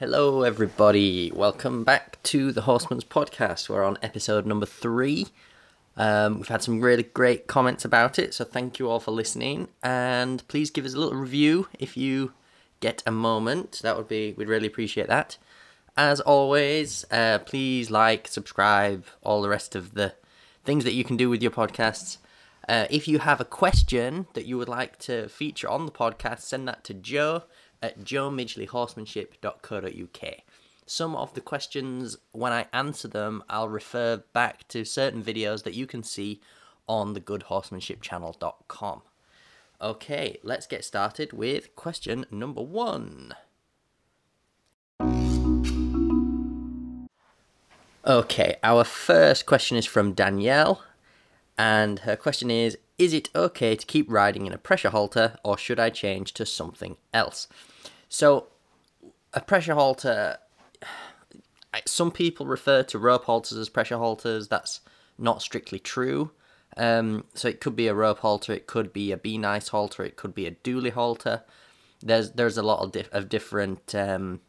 Hello, everybody. Welcome back to the Horseman's Podcast. We're on episode number three. Um, we've had some really great comments about it, so thank you all for listening. And please give us a little review if you get a moment. That would be, we'd really appreciate that. As always, uh, please like, subscribe, all the rest of the things that you can do with your podcasts. Uh, if you have a question that you would like to feature on the podcast, send that to Joe at joemidgleyhorsemanship.co.uk. Some of the questions, when I answer them, I'll refer back to certain videos that you can see on the goodhorsemanshipchannel.com. Okay, let's get started with question number one. Okay, our first question is from Danielle, and her question is Is it okay to keep riding in a pressure halter, or should I change to something else? So, a pressure halter, some people refer to rope halters as pressure halters. That's not strictly true. Um, so it could be a rope halter, it could be a Be Nice halter, it could be a dually halter. There's there's a lot of, dif- of different um,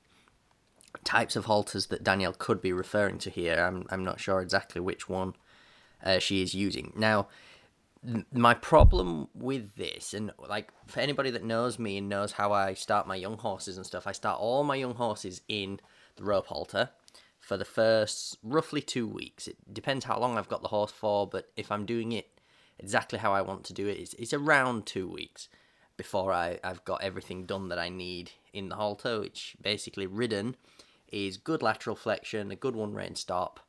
types of halters that Danielle could be referring to here. I'm I'm not sure exactly which one uh, she is using now my problem with this, and like for anybody that knows me and knows how I start my young horses and stuff, I start all my young horses in the rope halter for the first roughly two weeks. It depends how long I've got the horse for, but if I'm doing it exactly how I want to do it, it's, it's around two weeks before I, I've got everything done that I need in the halter, which basically ridden is good lateral flexion, a good one rein stop,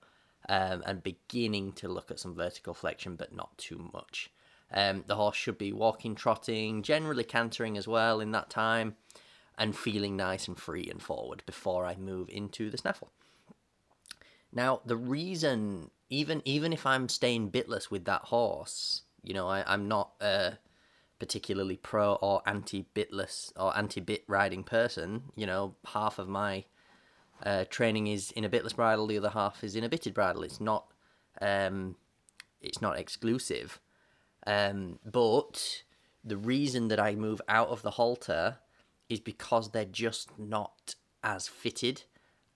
um, and beginning to look at some vertical flexion, but not too much. Um, the horse should be walking, trotting, generally cantering as well in that time, and feeling nice and free and forward before I move into the snaffle. Now, the reason, even even if I'm staying bitless with that horse, you know, I, I'm not a particularly pro or anti bitless or anti bit riding person. You know, half of my uh, training is in a bitless bridle, the other half is in a bitted bridle. It's not, um, it's not exclusive. Um, but the reason that I move out of the halter is because they're just not as fitted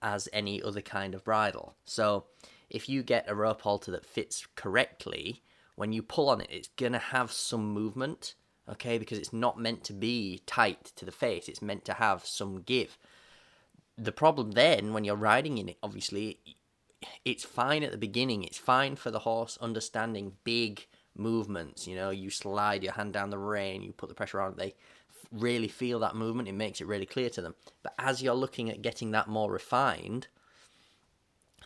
as any other kind of bridle. So if you get a rope halter that fits correctly, when you pull on it, it's gonna have some movement, okay? Because it's not meant to be tight to the face. It's meant to have some give the problem then when you're riding in it, obviously, it's fine at the beginning. It's fine for the horse understanding big movements. You know, you slide your hand down the rein, you put the pressure on. They really feel that movement. It makes it really clear to them. But as you're looking at getting that more refined,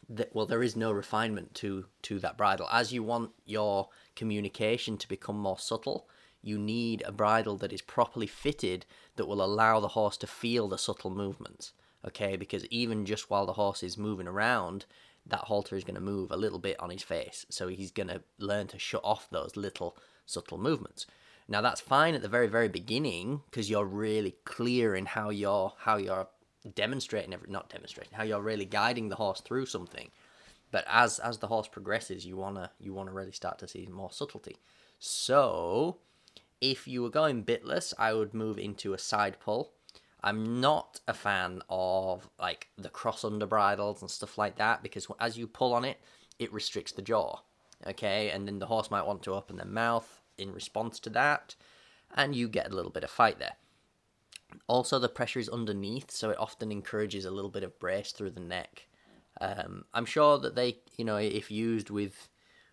that well, there is no refinement to to that bridle. As you want your communication to become more subtle, you need a bridle that is properly fitted that will allow the horse to feel the subtle movements okay? Because even just while the horse is moving around, that halter is going to move a little bit on his face. So he's going to learn to shut off those little subtle movements. Now that's fine at the very very beginning because you're really clear in how you're how you're demonstrating every not demonstrating how you're really guiding the horse through something. But as as the horse progresses, you wanna you wanna really start to see more subtlety. So if you were going bitless, I would move into a side pull I'm not a fan of like the cross under bridles and stuff like that because as you pull on it, it restricts the jaw. Okay, and then the horse might want to open their mouth in response to that, and you get a little bit of fight there. Also, the pressure is underneath, so it often encourages a little bit of brace through the neck. Um, I'm sure that they, you know, if used with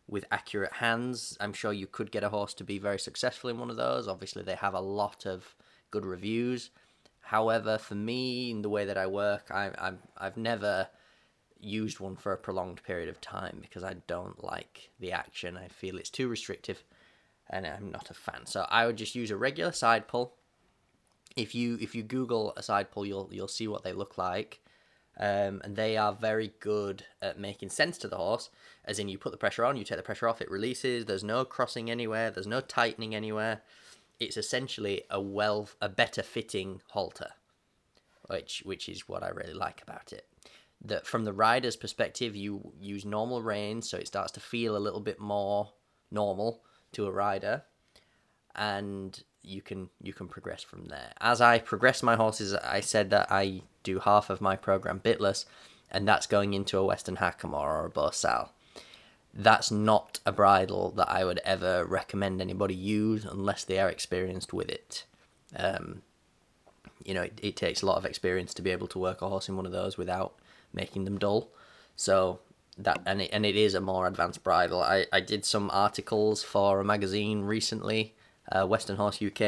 with accurate hands, I'm sure you could get a horse to be very successful in one of those. Obviously, they have a lot of good reviews. However, for me, in the way that I work, I, I'm, I've never used one for a prolonged period of time because I don't like the action. I feel it's too restrictive and I'm not a fan. So I would just use a regular side pull. If you if you Google a side pull, you'll you'll see what they look like. Um, and they are very good at making sense to the horse. As in, you put the pressure on, you take the pressure off, it releases. There's no crossing anywhere. There's no tightening anywhere it's essentially a well a better fitting halter, which which is what I really like about it. That from the rider's perspective, you use normal reins, so it starts to feel a little bit more normal to a rider, and you can you can progress from there. As I progress my horses, I said that I do half of my program bitless, and that's going into a Western Hackamore or a Bosal. That's not a bridle that I would ever recommend anybody use unless they are experienced with it. Um, you know, it, it takes a lot of experience to be able to work a horse in one of those without making them dull. So that and it, and it is a more advanced bridle. I, I did some articles for a magazine recently, uh, Western Horse UK,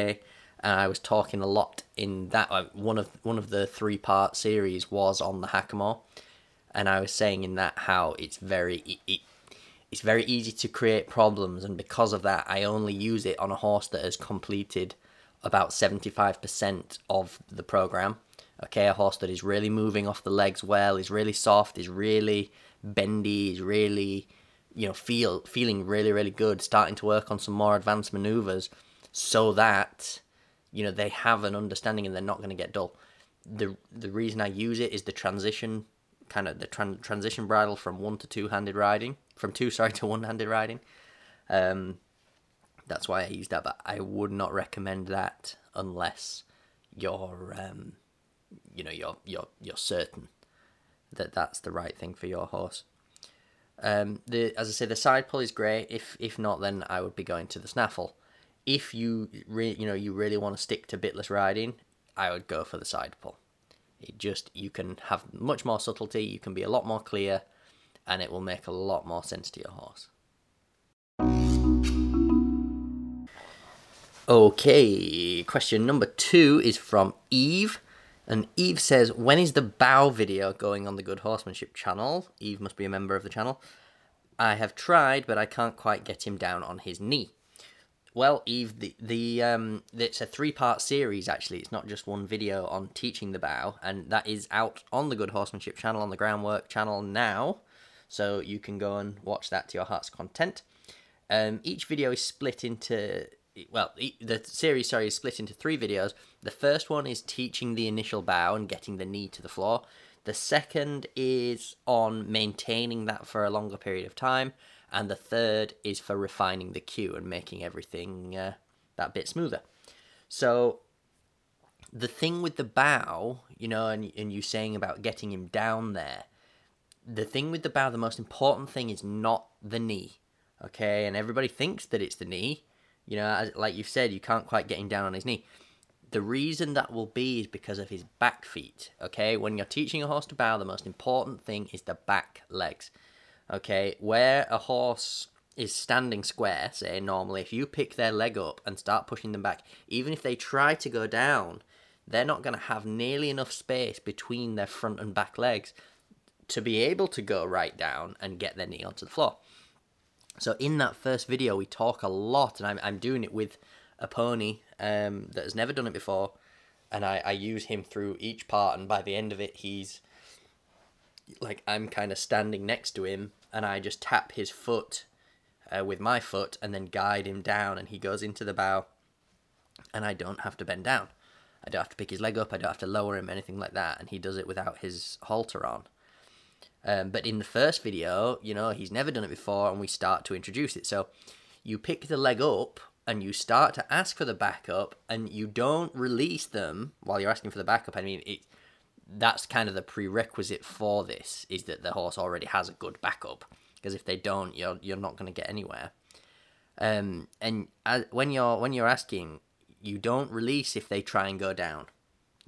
and I was talking a lot in that uh, one of one of the three part series was on the Hackamore, and I was saying in that how it's very it, it, it's very easy to create problems, and because of that, I only use it on a horse that has completed about seventy five percent of the program. Okay, a horse that is really moving off the legs well, is really soft, is really bendy, is really, you know, feel feeling really really good, starting to work on some more advanced maneuvers, so that you know they have an understanding and they're not going to get dull. The the reason I use it is the transition, kind of the tran- transition bridle from one to two handed riding, from two sorry to one handed riding. Um, that's why I use that, but I would not recommend that unless you're, um, you know, you're you're you're certain that that's the right thing for your horse. Um, the as I say, the side pull is great. If if not, then I would be going to the snaffle. If you re- you know you really want to stick to bitless riding, I would go for the side pull. It just you can have much more subtlety. You can be a lot more clear, and it will make a lot more sense to your horse. Okay, question number two is from Eve. And Eve says, When is the bow video going on the Good Horsemanship channel? Eve must be a member of the channel. I have tried, but I can't quite get him down on his knee. Well, Eve, the the um, it's a three part series actually. It's not just one video on teaching the bow, and that is out on the Good Horsemanship channel on the Groundwork channel now, so you can go and watch that to your heart's content. Um, each video is split into well, the series, sorry, is split into three videos. The first one is teaching the initial bow and getting the knee to the floor. The second is on maintaining that for a longer period of time. And the third is for refining the cue and making everything uh, that bit smoother. So, the thing with the bow, you know, and, and you saying about getting him down there, the thing with the bow, the most important thing is not the knee. Okay, and everybody thinks that it's the knee you know, as, like you've said, you can't quite get him down on his knee. The reason that will be is because of his back feet. Okay, when you're teaching a horse to bow, the most important thing is the back legs. Okay, where a horse is standing square, say normally, if you pick their leg up and start pushing them back, even if they try to go down, they're not going to have nearly enough space between their front and back legs to be able to go right down and get their knee onto the floor. So in that first video, we talk a lot, and I'm, I'm doing it with a pony um, that has never done it before, and I, I use him through each part, and by the end of it, he's like I'm kind of standing next to him, and I just tap his foot uh, with my foot, and then guide him down, and he goes into the bow, and I don't have to bend down. I don't have to pick his leg up. I don't have to lower him, anything like that, and he does it without his halter on. Um, but in the first video, you know, he's never done it before, and we start to introduce it. So you pick the leg up and you start to ask for the backup, and you don't release them while you're asking for the backup. I mean, it that's kind of the prerequisite for this is that the horse already has a good backup. Because if they don't, you're you're not going to get anywhere. Um, and as, when you're when you're asking, you don't release if they try and go down.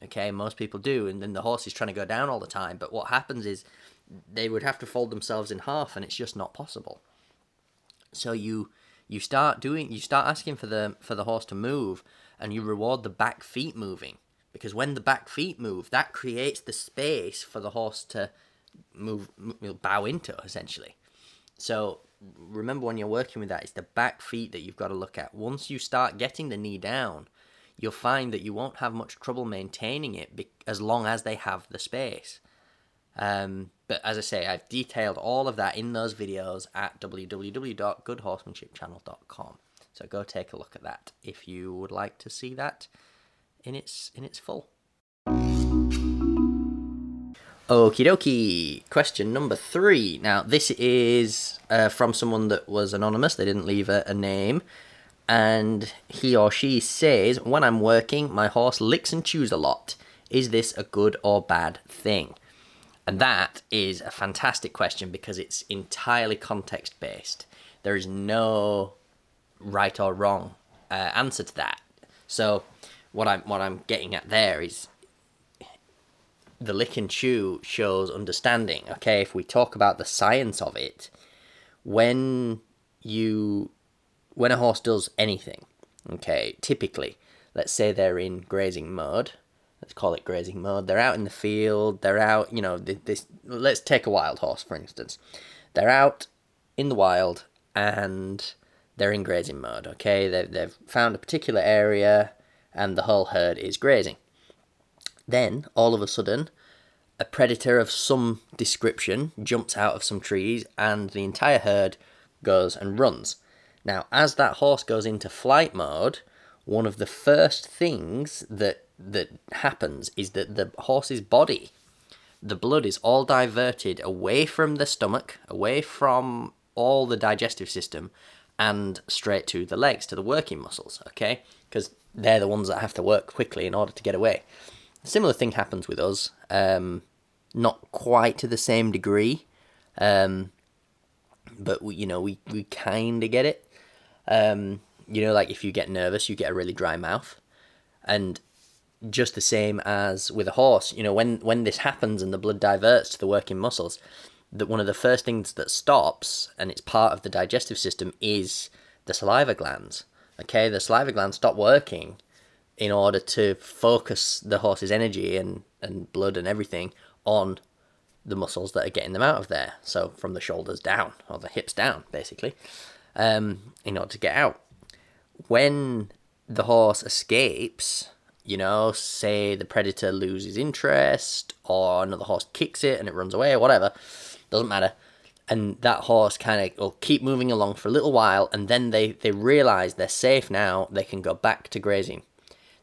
Okay, most people do, and then the horse is trying to go down all the time. But what happens is they would have to fold themselves in half, and it's just not possible. So you you start doing you start asking for the for the horse to move, and you reward the back feet moving because when the back feet move, that creates the space for the horse to move, bow into essentially. So remember when you're working with that, it's the back feet that you've got to look at. Once you start getting the knee down, you'll find that you won't have much trouble maintaining it as long as they have the space. Um, but as I say, I've detailed all of that in those videos at www.goodhorsemanshipchannel.com. So go take a look at that if you would like to see that in its in its full. Okie dokie. Question number three. Now this is uh, from someone that was anonymous. They didn't leave a, a name, and he or she says, When I'm working, my horse licks and chews a lot. Is this a good or bad thing? And that is a fantastic question because it's entirely context based. There is no right or wrong uh, answer to that. So, what I'm what I'm getting at there is the lick and chew shows understanding. Okay, if we talk about the science of it, when you when a horse does anything, okay, typically, let's say they're in grazing mode, let's call it grazing mode. They're out in the field. They're out, you know, this. Let's take a wild horse for instance. They're out in the wild and they're in grazing mode. Okay, they've they've found a particular area and the whole herd is grazing. Then all of a sudden, a predator of some description jumps out of some trees and the entire herd goes and runs. Now, as that horse goes into flight mode, one of the first things that that happens is that the horse's body, the blood is all diverted away from the stomach, away from all the digestive system, and straight to the legs, to the working muscles, okay? Because they're the ones that have to work quickly in order to get away. A similar thing happens with us, um, not quite to the same degree, um, but we, you know, we, we kind of get it. Um, you know, like if you get nervous, you get a really dry mouth. And just the same as with a horse, you know, when, when this happens and the blood diverts to the working muscles, that one of the first things that stops, and it's part of the digestive system, is the saliva glands. Okay, the saliva glands stop working in order to focus the horse's energy and, and blood and everything on the muscles that are getting them out of there. So from the shoulders down, or the hips down, basically, um, in order to get out. When the horse escapes, you know, say the predator loses interest, or another horse kicks it and it runs away, or whatever, doesn't matter. And that horse kind of will keep moving along for a little while, and then they, they realize they're safe now, they can go back to grazing.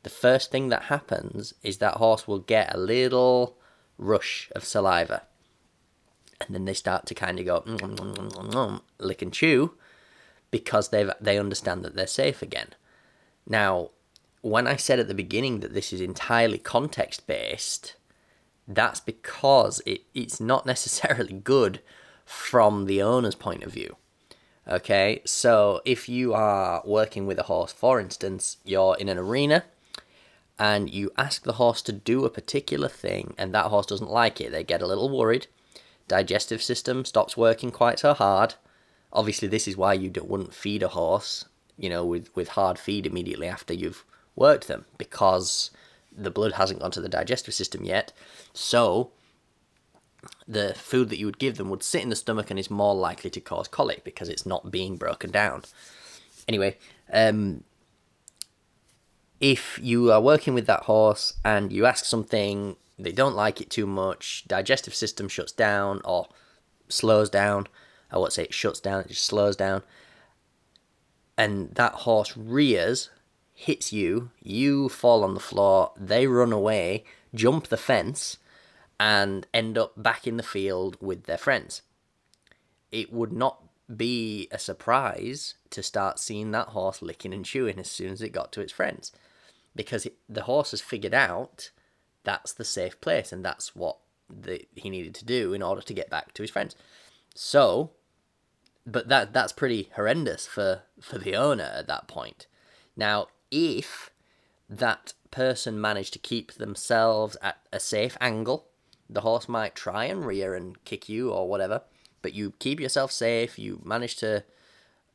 The first thing that happens is that horse will get a little rush of saliva. And then they start to kind of go mm, mm, mm, lick and chew because they've, they understand that they're safe again. Now, when I said at the beginning that this is entirely context based, that's because it, it's not necessarily good from the owner's point of view. Okay, so if you are working with a horse, for instance, you're in an arena and you ask the horse to do a particular thing and that horse doesn't like it, they get a little worried, digestive system stops working quite so hard. Obviously, this is why you wouldn't feed a horse, you know, with, with hard feed immediately after you've worked them because the blood hasn't gone to the digestive system yet. So the food that you would give them would sit in the stomach and is more likely to cause colic because it's not being broken down. Anyway, um, if you are working with that horse and you ask something, they don't like it too much, digestive system shuts down or slows down. I won't say it shuts down, it just slows down. And that horse rears hits you, you fall on the floor, they run away, jump the fence, and end up back in the field with their friends. It would not be a surprise to start seeing that horse licking and chewing as soon as it got to its friends because it, the horse has figured out that's the safe place and that's what the, he needed to do in order to get back to his friends. So, but that that's pretty horrendous for for the owner at that point. Now, if that person managed to keep themselves at a safe angle, the horse might try and rear and kick you or whatever, but you keep yourself safe, you manage to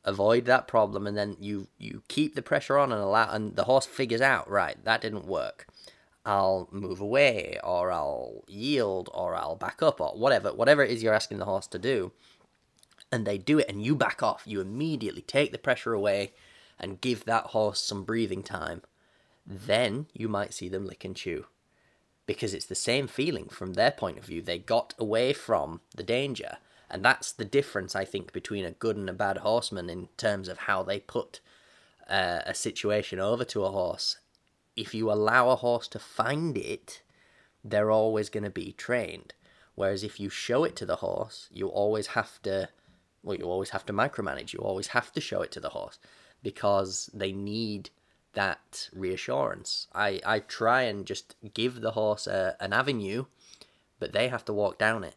avoid that problem and then you you keep the pressure on and allow and the horse figures out, right, that didn't work. I'll move away or I'll yield or I'll back up or whatever whatever it is you're asking the horse to do. And they do it and you back off. You immediately take the pressure away and give that horse some breathing time, then you might see them lick and chew. Because it's the same feeling from their point of view. They got away from the danger. And that's the difference, I think, between a good and a bad horseman in terms of how they put uh, a situation over to a horse. If you allow a horse to find it, they're always going to be trained. Whereas if you show it to the horse, you always have to, well, you always have to micromanage. You always have to show it to the horse because they need that reassurance. I, I try and just give the horse a, an avenue, but they have to walk down it.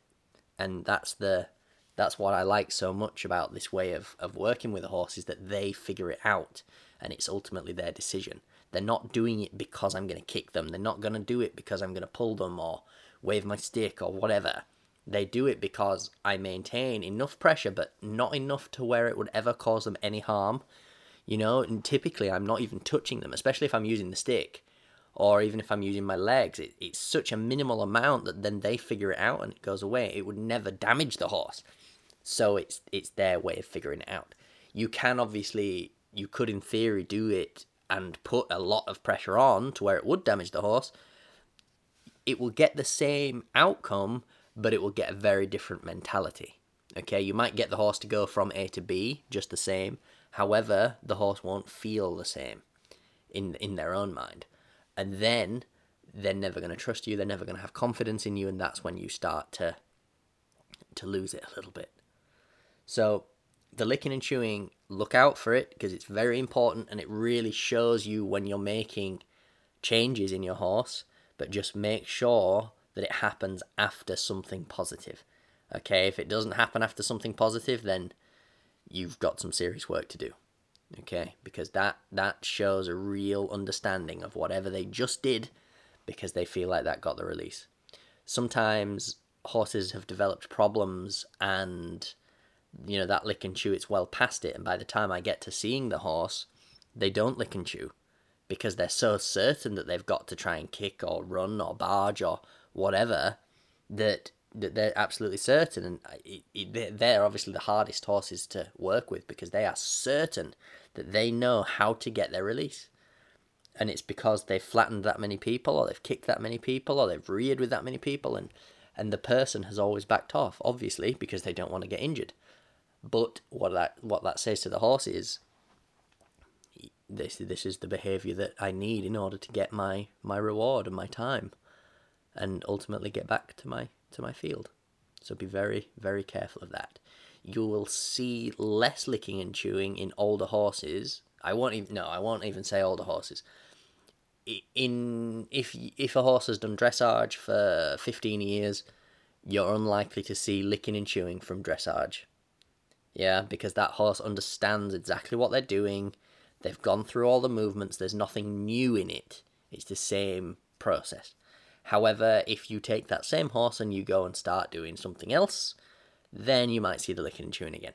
And that's the that's what I like so much about this way of, of working with a horse is that they figure it out and it's ultimately their decision. They're not doing it because I'm going to kick them. They're not going to do it because I'm going to pull them or wave my stick or whatever. They do it because I maintain enough pressure, but not enough to where it would ever cause them any harm. You know, and typically I'm not even touching them, especially if I'm using the stick or even if I'm using my legs. It, it's such a minimal amount that then they figure it out and it goes away. It would never damage the horse. So it's it's their way of figuring it out. You can obviously you could in theory do it and put a lot of pressure on to where it would damage the horse. It will get the same outcome, but it will get a very different mentality. Okay, you might get the horse to go from A to B just the same. However, the horse won't feel the same in in their own mind. And then they're never going to trust you, they're never going to have confidence in you and that's when you start to to lose it a little bit. So the licking and chewing, look out for it because it's very important and it really shows you when you're making changes in your horse. But just make sure that it happens after something positive. Okay, if it doesn't happen after something positive, then you've got some serious work to do. Okay, because that that shows a real understanding of whatever they just did because they feel like that got the release. Sometimes horses have developed problems and you know, that lick and chew, it's well past it. And by the time I get to seeing the horse, they don't lick and chew because they're so certain that they've got to try and kick or run or barge or whatever that that they're absolutely certain. And it, it, they're obviously the hardest horses to work with because they are certain that they know how to get their release. And it's because they've flattened that many people, or they've kicked that many people, or they've reared with that many people, and and the person has always backed off, obviously, because they don't want to get injured. But what that what that says to the horse is this this is the behavior that I need in order to get my my reward and my time and ultimately get back to my to my field. So be very very careful of that. You will see less licking and chewing in older horses. I won't even no, I won't even say older horses. In if if a horse has done dressage for 15 years, you're unlikely to see licking and chewing from dressage yeah, because that horse understands exactly what they're doing. They've gone through all the movements. There's nothing new in it. It's the same process. However, if you take that same horse and you go and start doing something else, then you might see the licking and chewing again.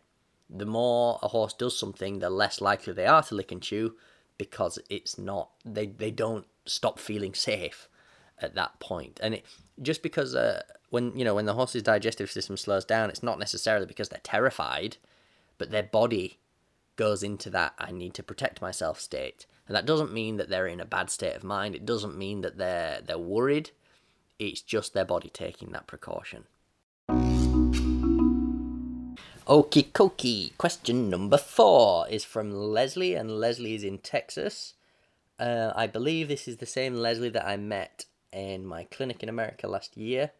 The more a horse does something, the less likely they are to lick and chew because it's not they they don't stop feeling safe at that point. And it just because uh, when you know when the horse's digestive system slows down, it's not necessarily because they're terrified, but their body goes into that I need to protect myself state. And that doesn't mean that they're in a bad state of mind. It doesn't mean that they're they're worried. It's just their body taking that precaution. Okie dokie. Question number four is from Leslie, and Leslie is in Texas. Uh, I believe this is the same Leslie that I met in my clinic in America last year.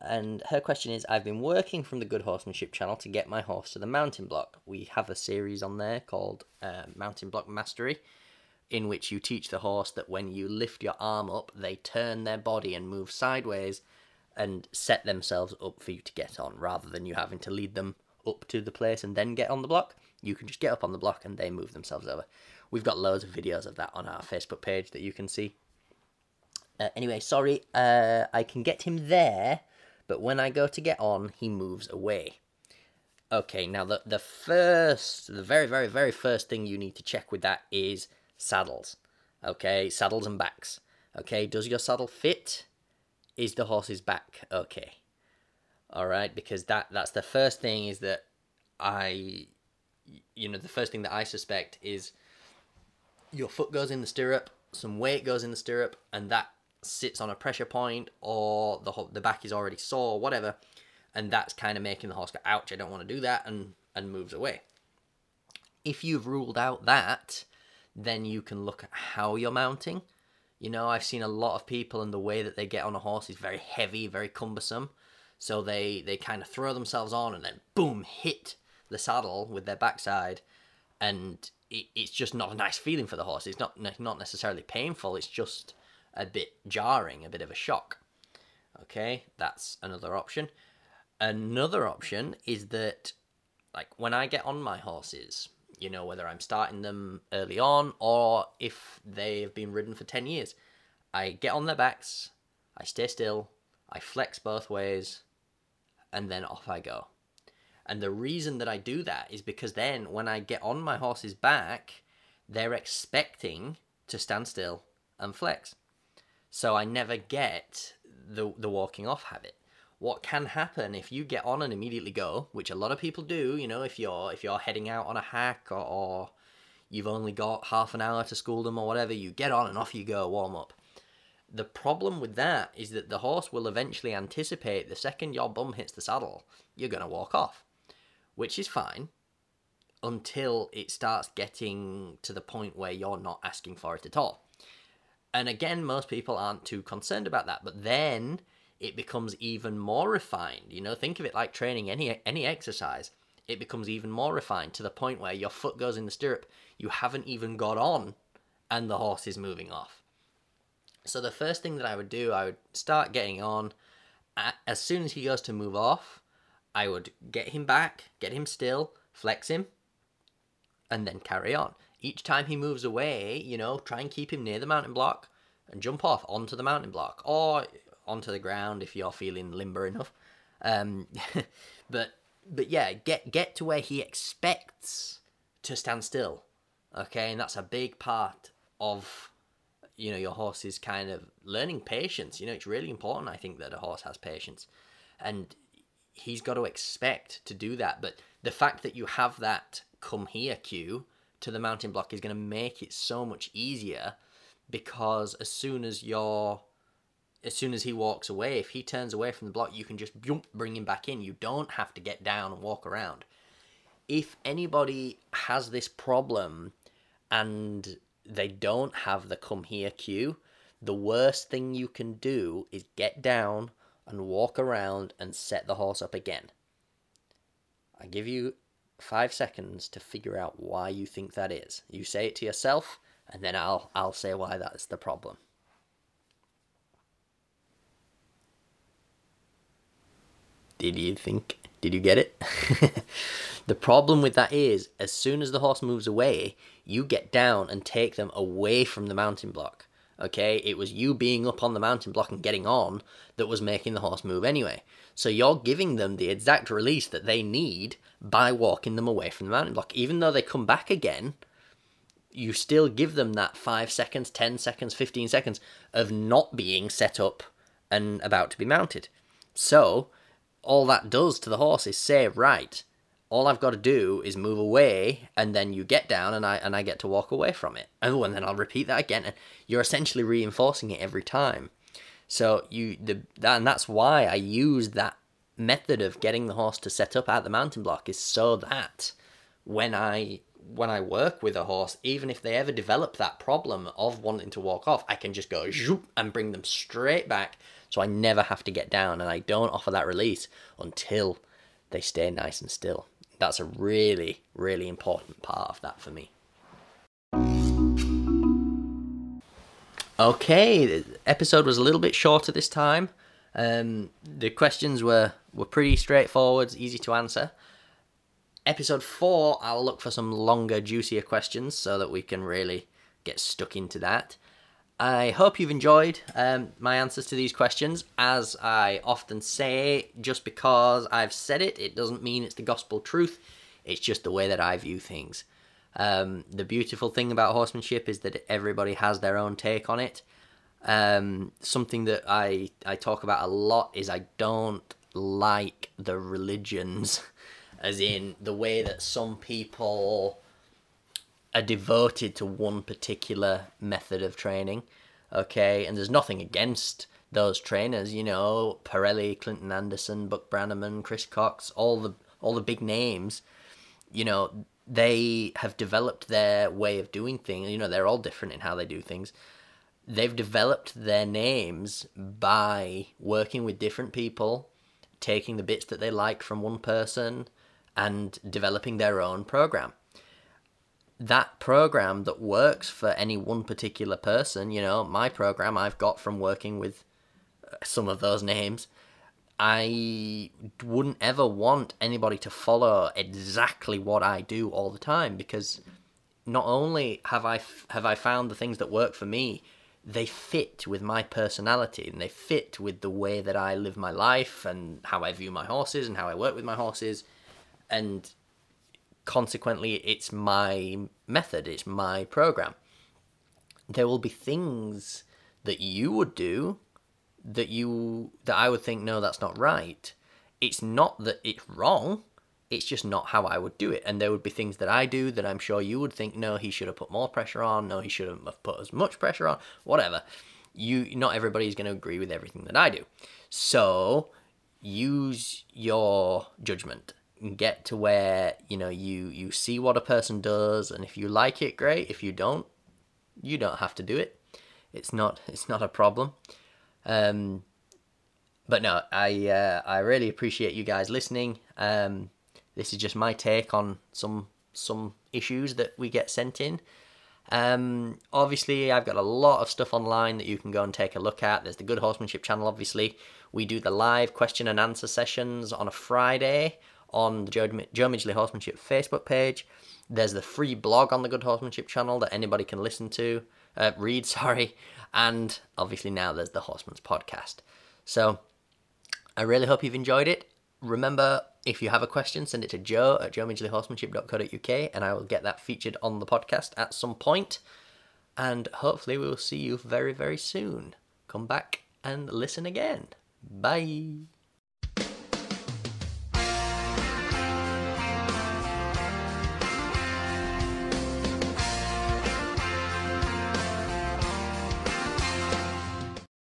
And her question is I've been working from the Good Horsemanship channel to get my horse to the mounting block. We have a series on there called uh, Mounting Block Mastery, in which you teach the horse that when you lift your arm up, they turn their body and move sideways and set themselves up for you to get on, rather than you having to lead them up to the place and then get on the block. You can just get up on the block and they move themselves over. We've got loads of videos of that on our Facebook page that you can see. Uh, anyway, sorry, uh, I can get him there but when I go to get on, he moves away. Okay, now the, the first, the very, very, very first thing you need to check with that is saddles. Okay, saddles and backs. Okay, does your saddle fit? Is the horse's back okay? Alright, because that that's the first thing is that I, you know, the first thing that I suspect is your foot goes in the stirrup, some weight goes in the stirrup, and that sits on a pressure point or the the back is already sore, whatever, and that's kind of making the horse go, ouch, I don't want to do that, and, and moves away. If you've ruled out that, then you can look at how you're mounting. You know, I've seen a lot of people and the way that they get on a horse is very heavy, very cumbersome. So they, they kind of throw themselves on and then boom, hit the saddle with their backside. And it, it's just not a nice feeling for the horse. It's not not necessarily painful. It's just a bit jarring, a bit of a shock. Okay, that's another option. Another option is that, like, when I get on my horses, you know, whether I'm starting them early on or if they've been ridden for 10 years, I get on their backs, I stay still, I flex both ways, and then off I go. And the reason that I do that is because then when I get on my horse's back, they're expecting to stand still and flex. So I never get the the walking off habit. What can happen if you get on and immediately go, which a lot of people do, you know, if you're if you're heading out on a hack or, or you've only got half an hour to school them or whatever, you get on and off you go, warm up. The problem with that is that the horse will eventually anticipate the second your bum hits the saddle, you're going to walk off, which is fine until it starts getting to the point where you're not asking for it at all. And again, most people aren't too concerned about that, but then it becomes even more refined. You know, think of it like training any any exercise. It becomes even more refined to the point where your foot goes in the stirrup, you haven't even got on, and the horse is moving off. So the first thing that I would do, I would start getting on. As soon as he goes to move off, I would get him back, get him still, flex him, and then carry on. Each time he moves away, you know, try and keep him near the mounting block and jump off onto the mounting block or onto the ground if you're feeling limber enough. Um, but but yeah, get get to where he expects to stand still. Okay, and that's a big part of you know your horse's kind of learning patience you know it's really important i think that a horse has patience and he's got to expect to do that but the fact that you have that come here cue to the mounting block is going to make it so much easier because as soon as you're as soon as he walks away if he turns away from the block you can just bring him back in you don't have to get down and walk around if anybody has this problem and they don't have the come here cue, the worst thing you can do is get down and walk around and set the horse up again. I give you five seconds to figure out why you think that is. You say it to yourself, and then I'll I'll say why that's the problem. Did you think? Did you get it? the problem with that is, as soon as the horse moves away, you get down and take them away from the mounting block. Okay, it was you being up on the mounting block and getting on that was making the horse move anyway. So you're giving them the exact release that they need by walking them away from the mounting block. Even though they come back again, you still give them that 5 seconds, 10 seconds, 15 seconds of not being set up and about to be mounted. So all that does to the horse is say, right, all I've got to do is move away, and then you get down, and I and I get to walk away from it. Oh, and then I'll repeat that again, and you're essentially reinforcing it every time. So you the and that's why I use that method of getting the horse to set up at the mounting block is so that when I when I work with a horse, even if they ever develop that problem of wanting to walk off, I can just go and bring them straight back, so I never have to get down, and I don't offer that release until they stay nice and still that's a really, really important part of that for me. Okay, the episode was a little bit shorter this time. Um, the questions were, were pretty straightforward, easy to answer. Episode 4, I'll look for some longer, juicier questions so that we can really get stuck into that. I hope you've enjoyed um, my answers to these questions. As I often say, just because I've said it, it doesn't mean it's the gospel truth. It's just the way that I view things. Um, the beautiful thing about horsemanship is that everybody has their own take on it. Um, something that I, I talk about a lot is I don't like the religions, as in the way that some people are devoted to one particular method of training. Okay, and there's nothing against those trainers, you know, Parelli, Clinton Anderson, Buck Brannaman, Chris Cox, all the all the big names. You know, they have developed their way of doing things. You know, they're all different in how they do things. They've developed their names by working with different people, taking the bits that they like from one person, and developing their own program that program that works for any one particular person, you know, my program I've got from working with uh, some of those names, I wouldn't ever want anybody to follow exactly what I do all the time because not only have I have I found the things that work for me, they fit with my personality and they fit with the way that I live my life and how I view my horses and how I work with my horses. And consequently it's my method, it's my program. There will be things that you would do that you that I would think no that's not right. It's not that it's wrong. It's just not how I would do it. And there would be things that I do that I'm sure you would think no he should have put more pressure on, no he shouldn't have put as much pressure on, whatever. You not everybody's going to agree with everything that I do. So use your judgment get to where you know you you see what a person does and if you like it great if you don't you don't have to do it it's not it's not a problem um, but no, I uh, I really appreciate you guys listening. Um, this is just my take on some some issues that we get sent in. Um, obviously, I've got a lot of stuff online that you can go and take a look at. There's the Good Horsemanship channel, obviously. We do the live question and answer sessions on a Friday on the Joe, Joe Midgley Horsemanship Facebook page. There's the free blog on the Good Horsemanship channel that anybody can listen to, uh, read, sorry. And obviously now there's the Horseman's podcast. So I really hope you've enjoyed it. Remember, if you have a question, send it to joe at joemidgleyhorsemanship.co.uk and I will get that featured on the podcast at some point. And hopefully we will see you very, very soon. Come back and listen again. Bye.